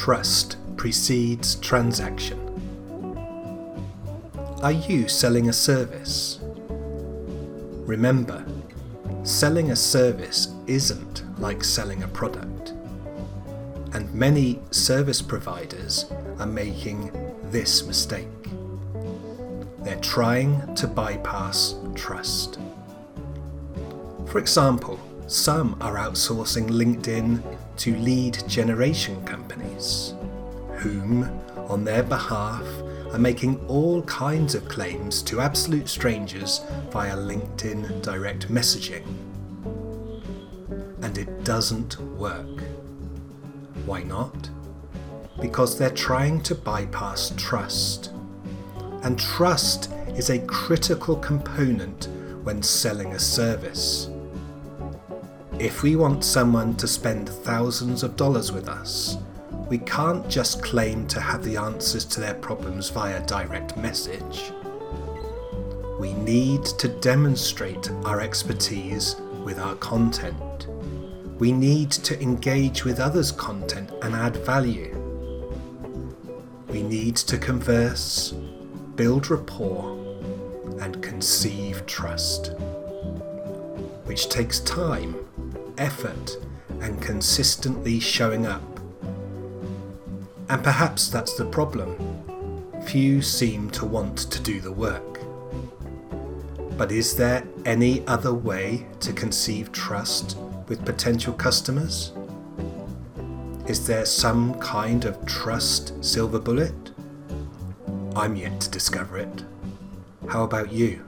Trust precedes transaction. Are you selling a service? Remember, selling a service isn't like selling a product. And many service providers are making this mistake. They're trying to bypass trust. For example, some are outsourcing LinkedIn to lead generation companies, whom, on their behalf, are making all kinds of claims to absolute strangers via LinkedIn direct messaging. And it doesn't work. Why not? Because they're trying to bypass trust. And trust is a critical component when selling a service. If we want someone to spend thousands of dollars with us, we can't just claim to have the answers to their problems via direct message. We need to demonstrate our expertise with our content. We need to engage with others' content and add value. We need to converse, build rapport, and conceive trust, which takes time, effort, and consistently showing up and perhaps that's the problem. Few seem to want to do the work. But is there any other way to conceive trust with potential customers? Is there some kind of trust silver bullet? I'm yet to discover it. How about you?